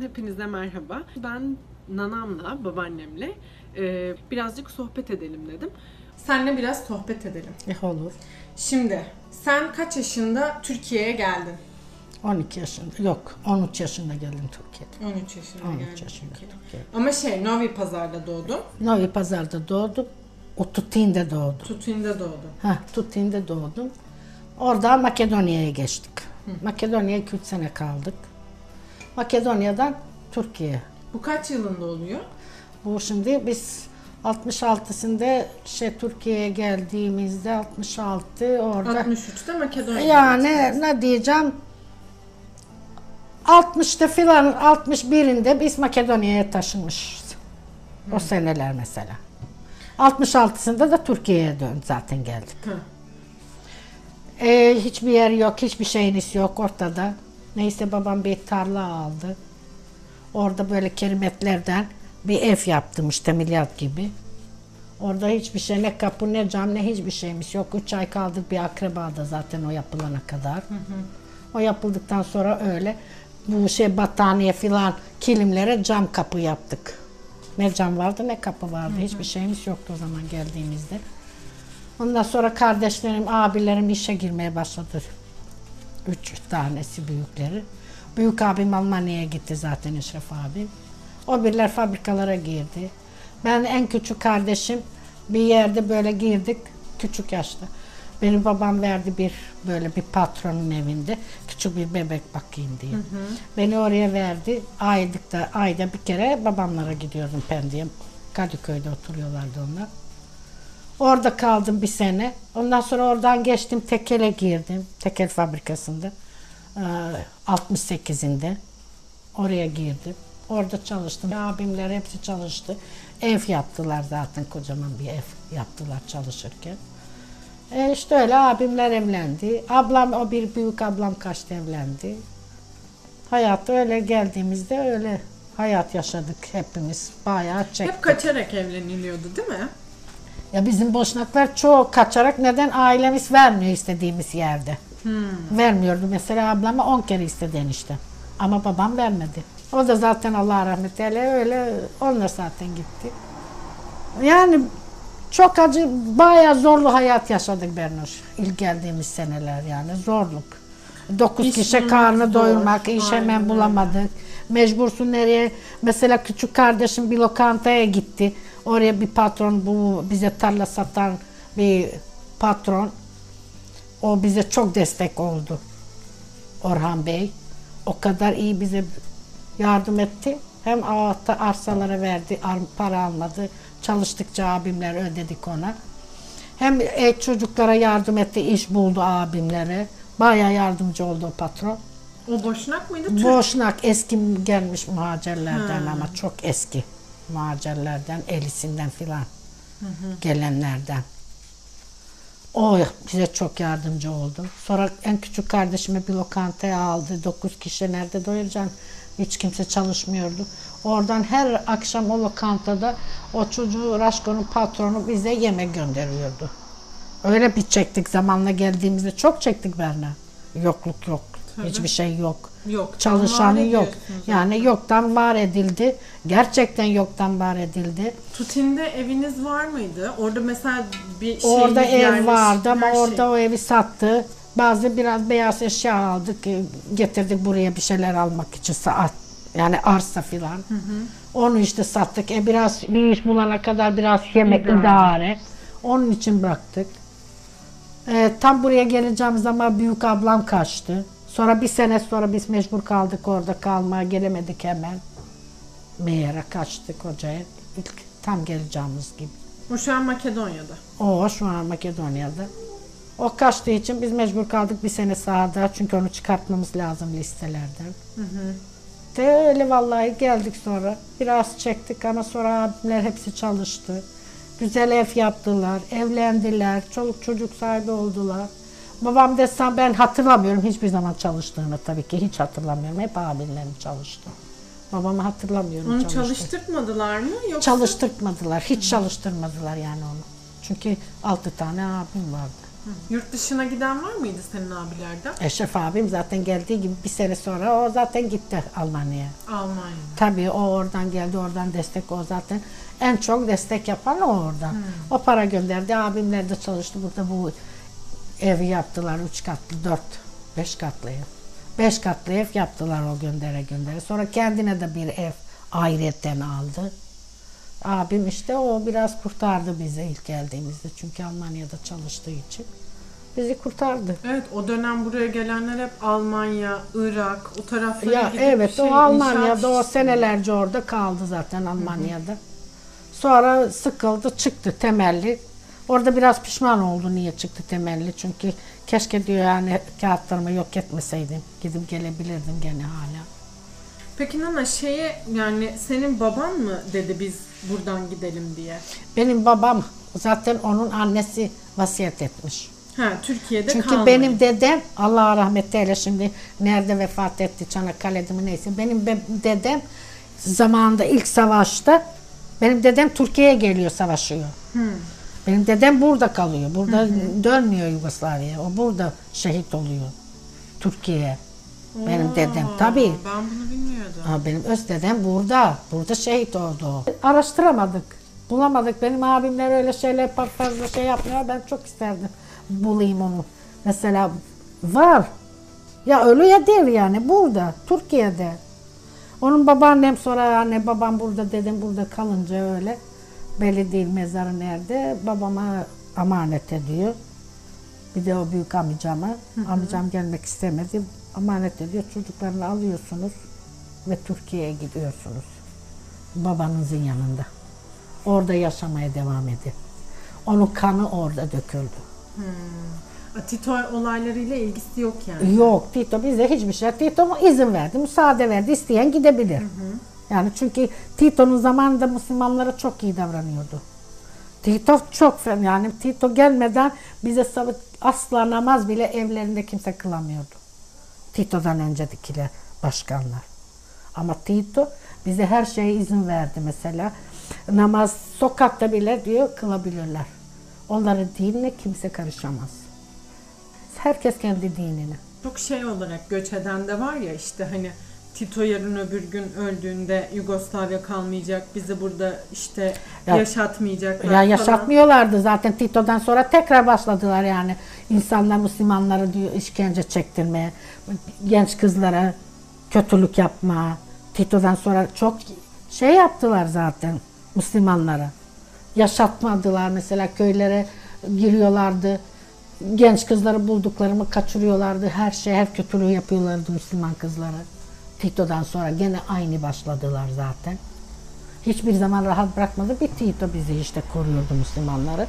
Hepinize merhaba. Ben nanamla, babaannemle e, birazcık sohbet edelim dedim. Seninle biraz sohbet edelim. E, olur. Şimdi sen kaç yaşında Türkiye'ye geldin? 12 yaşında, yok 13 yaşında geldim Türkiye'de. 13 yaşında 13 geldin yaşında Türkiye'ye. Türkiye'de. Ama şey Novi Pazar'da doğdun. Novi Pazar'da doğdum. O Tutin'de doğdum. Tutin'de doğdun. Ha, Tutin'de doğdum. Oradan Makedonya'ya geçtik. Makedonya'ya 2-3 sene kaldık. Makedonya'dan Türkiye. Bu kaç yılında oluyor? Bu şimdi biz 66'sında şey Türkiye'ye geldiğimizde 66 orada 63'te Makedonya. Yani ne diyeceğim? 60'ta filan 61'inde biz Makedonya'ya taşınmışız. O seneler mesela. 66'sında da Türkiye'ye dön zaten geldik. Hı. Ee, hiçbir yer yok, hiçbir şeyiniz yok ortada. Neyse babam bir tarla aldı. Orada böyle kerimetlerden bir ev yaptım işte milyat gibi. Orada hiçbir şey ne kapı ne cam ne hiçbir şeyimiz yok. Üç ay kaldık bir akrabada zaten o yapılana kadar. O yapıldıktan sonra öyle bu şey battaniye filan kilimlere cam kapı yaptık. Ne cam vardı ne kapı vardı. Hiçbir şeyimiz yoktu o zaman geldiğimizde. Ondan sonra kardeşlerim, abilerim işe girmeye başladı. Üç tanesi büyükleri. Büyük abim Almanya'ya gitti zaten Eşref abim. O birler fabrikalara girdi. Ben en küçük kardeşim bir yerde böyle girdik küçük yaşta. Benim babam verdi bir böyle bir patronun evinde küçük bir bebek bakayım diye. Beni oraya verdi. Aylıkta ayda bir kere babamlara gidiyordum Pendik'e. Kadıköy'de oturuyorlardı onlar. Orada kaldım bir sene. Ondan sonra oradan geçtim tekele girdim. Tekel fabrikasında. Ee, 68'inde. Oraya girdim. Orada çalıştım. Abimler hepsi çalıştı. Ev yaptılar zaten kocaman bir ev yaptılar çalışırken. E işte öyle abimler evlendi. Ablam o bir büyük ablam kaçtı evlendi. Hayat öyle geldiğimizde öyle hayat yaşadık hepimiz. Bayağı çektik. Hep kaçarak evleniliyordu değil mi? Ya bizim boşnaklar çoğu kaçarak neden ailemiz vermiyor istediğimiz yerde. Vermiyordu. Mesela ablama 10 kere istedi enişte. Ama babam vermedi. O da zaten Allah rahmet eyle öyle onlar zaten gitti. Yani çok acı, bayağı zorlu hayat yaşadık Bernoş. İlk geldiğimiz seneler yani zorluk. Dokuz İş kişi karnı zor. doyurmak, iş hemen öyle. Mecbursun nereye? Mesela küçük kardeşim bir lokantaya gitti. Oraya bir patron, bu bize tarla satan bir patron. O bize çok destek oldu. Orhan Bey. O kadar iyi bize yardım etti. Hem arsalara verdi, ar- para almadı. Çalıştıkça abimler ödedik ona. Hem çocuklara yardım etti, iş buldu abimlere. Bayağı yardımcı oldu o patron. O boşnak mıydı? Türk. Boşnak eski gelmiş muhacirlerden ama çok eski muhacirlerden, Elisinden filan gelenlerden. O bize çok yardımcı oldu. Sonra en küçük kardeşimi bir lokantaya aldı. Dokuz kişi nerede doyuracaksın? Hiç kimse çalışmıyordu. Oradan her akşam o lokantada o çocuğu Raşko'nun patronu bize yemek gönderiyordu. Öyle bir çektik zamanla geldiğimizde çok çektik Berna. Yokluk yok. Hiçbir şey yok. Yok. Çalışanı yok. Yani yoktan var edildi. Gerçekten yoktan var edildi. Tutin'de eviniz var mıydı? Orada mesela bir şey Orada ev yerleş- vardı ama şey. orada o evi sattı. Bazı biraz beyaz eşya aldık. e, Getirdik buraya bir şeyler almak için saat. Yani arsa filan. Onu işte sattık. E biraz bir iş bulana kadar biraz yemek İdare. idare. Onun için bıraktık. E, tam buraya geleceğim zaman büyük ablam kaçtı. Sonra bir sene sonra biz mecbur kaldık orada kalmaya gelemedik hemen. Meğer'e kaçtık hocaya. İlk tam geleceğimiz gibi. O şu an Makedonya'da. O şu an Makedonya'da. O kaçtığı için biz mecbur kaldık bir sene sahada. Çünkü onu çıkartmamız lazım listelerden. De öyle vallahi geldik sonra. Biraz çektik ama sonra abimler hepsi çalıştı. Güzel ev yaptılar, evlendiler, çoluk çocuk sahibi oldular. Babam desem ben hatırlamıyorum hiçbir zaman çalıştığını tabii ki hiç hatırlamıyorum. Hep abimlerim çalıştı. Babamı hatırlamıyorum Onu çalıştı. çalıştırtmadılar mı? Yoksa Çalıştırmadılar. Hiç çalıştırmadılar yani onu. Çünkü altı tane abim vardı. Yurt dışına giden var mıydı senin abilerden? Eşref abim zaten geldiği gibi bir sene sonra o zaten gitti Almanya'ya. Almanya. Tabii o oradan geldi, oradan destek o zaten. En çok destek yapan o oradan. O para gönderdi. Abimler de çalıştı. Burada bu evi yaptılar. Üç katlı, dört, beş katlı ev. Beş katlı ev yaptılar o göndere göndere. Sonra kendine de bir ev ayrıyetten aldı. Abim işte o biraz kurtardı bizi ilk geldiğimizde. Çünkü Almanya'da çalıştığı için. Bizi kurtardı. Evet o dönem buraya gelenler hep Almanya, Irak o taraflara Ya gidip evet şey, o Almanya'da o senelerce orada kaldı zaten Almanya'da. Sonra sıkıldı çıktı temelli. Orada biraz pişman oldu niye çıktı temelli. Çünkü keşke diyor yani kağıtlarımı yok etmeseydim. Gidip gelebilirdim gene hala. Peki Nana şeye yani senin baban mı dedi biz buradan gidelim diye? Benim babam zaten onun annesi vasiyet etmiş. Ha Türkiye'de Çünkü kalmayın. benim dedem Allah rahmet eyle şimdi nerede vefat etti Çanakkale'de mi neyse. Benim be- dedem zamanında ilk savaşta benim dedem Türkiye'ye geliyor savaşıyor. Benim dedem burada kalıyor. Burada dönmüyor Yugoslavya'ya. O burada şehit oluyor. Türkiye'ye. Benim dedem tabii. Ben bunu bilmiyordum. Ha, benim öz dedem burada. Burada şehit oldu. Araştıramadık. Bulamadık. Benim abimler öyle şeyler pek fazla şey yapmıyor. Ben çok isterdim bulayım onu. Mesela var. Ya ölü ya değil yani burada. Türkiye'de. Onun babaannem sonra anne babam burada dedem burada kalınca öyle. Belli değil mezarı nerede. Babama emanet ediyor. Bir de o büyük amcama. Amcam gelmek istemedi. Emanet ediyor. Çocuklarını alıyorsunuz ve Türkiye'ye gidiyorsunuz. Babanızın yanında. Orada yaşamaya devam edin. Onun kanı orada döküldü. Tito olaylarıyla ilgisi yok yani. Yok Tito bize hiçbir şey. Tito izin verdi, müsaade verdi. İsteyen gidebilir. Yani çünkü Tito'nun zamanında Müslümanlara çok iyi davranıyordu. Tito çok fena. Yani Tito gelmeden bize asla namaz bile evlerinde kimse kılamıyordu. Tito'dan öncekiler başkanlar. Ama Tito bize her şeye izin verdi mesela. Namaz sokakta bile diyor kılabilirler. Onların dinine kimse karışamaz. Herkes kendi dinine. Çok şey olarak göç eden de var ya işte hani Tito yarın öbür gün öldüğünde Yugoslavya kalmayacak, bizi burada işte Ya- yaşatmayacaklar Ya falan. yaşatmıyorlardı zaten Tito'dan sonra tekrar başladılar yani. İnsanlar Müslümanları diyor işkence çektirmeye, genç kızlara kötülük yapma. Tito'dan sonra çok şey yaptılar zaten Müslümanlara. Yaşatmadılar mesela köylere giriyorlardı. Genç kızları bulduklarımı kaçırıyorlardı. Her şey, her kötülüğü yapıyorlardı Müslüman kızlara. Tito'dan sonra gene aynı başladılar zaten. Hiçbir zaman rahat bırakmadı. Bir Tito bizi işte koruyordu Müslümanları.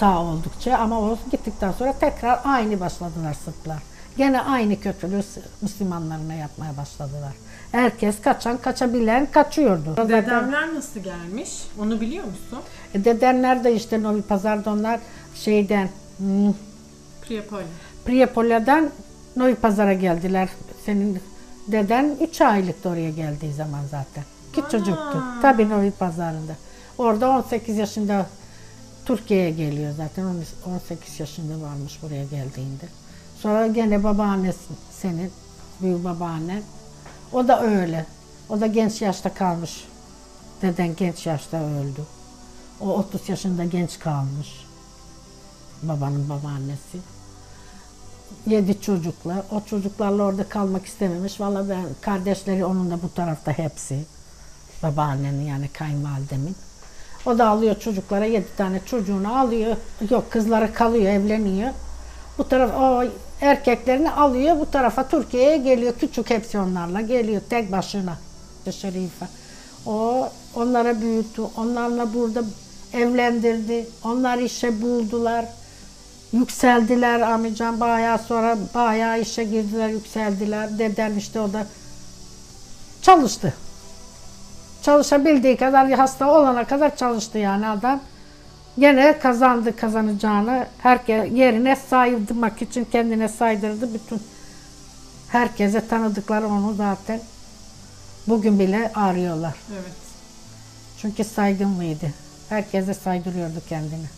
Sağ oldukça ama o gittikten sonra tekrar aynı başladılar Sırplar. Gene aynı kötülüğü Müslümanlarına yapmaya başladılar. Herkes kaçan kaçabilen kaçıyordu. Dedemler nasıl gelmiş? Onu biliyor musun? e, dedenler de işte Novi Pazar'da onlar şeyden hmm, Priyapoli. Priyapoli'den Novi Pazar'a geldiler. Senin deden 3 aylıktı oraya geldiği zaman zaten. Küçük çocuktu. Tabii Novi Pazar'ında. Orada 18 yaşında Türkiye'ye geliyor zaten. On- 18 yaşında varmış buraya geldiğinde. Sonra gene babaannesi senin, büyük babaannen. O da öyle. O da genç yaşta kalmış. Deden genç yaşta öldü. O 30 yaşında genç kalmış. Babanın babaannesi yedi çocukla. O çocuklarla orada kalmak istememiş. Valla ben kardeşleri onun da bu tarafta hepsi. Babaannenin yani kayınvalidemin. O da alıyor çocuklara yedi tane çocuğunu alıyor. Yok kızlara kalıyor evleniyor. Bu taraf o erkeklerini alıyor bu tarafa Türkiye'ye geliyor. Küçük hepsi onlarla geliyor tek başına. Şerife. O onlara büyüttü. Onlarla burada evlendirdi. Onlar işe buldular. Yükseldiler amcam bayağı sonra bayağı işe girdiler yükseldiler. Dedem işte o da çalıştı. Çalışabildiği kadar hasta olana kadar çalıştı yani adam. Gene kazandı kazanacağını. Herkes yerine saydırmak için kendine saydırdı. Bütün herkese tanıdıkları onu zaten bugün bile arıyorlar. Evet. Çünkü saygınlıydı. Herkese saydırıyordu kendini.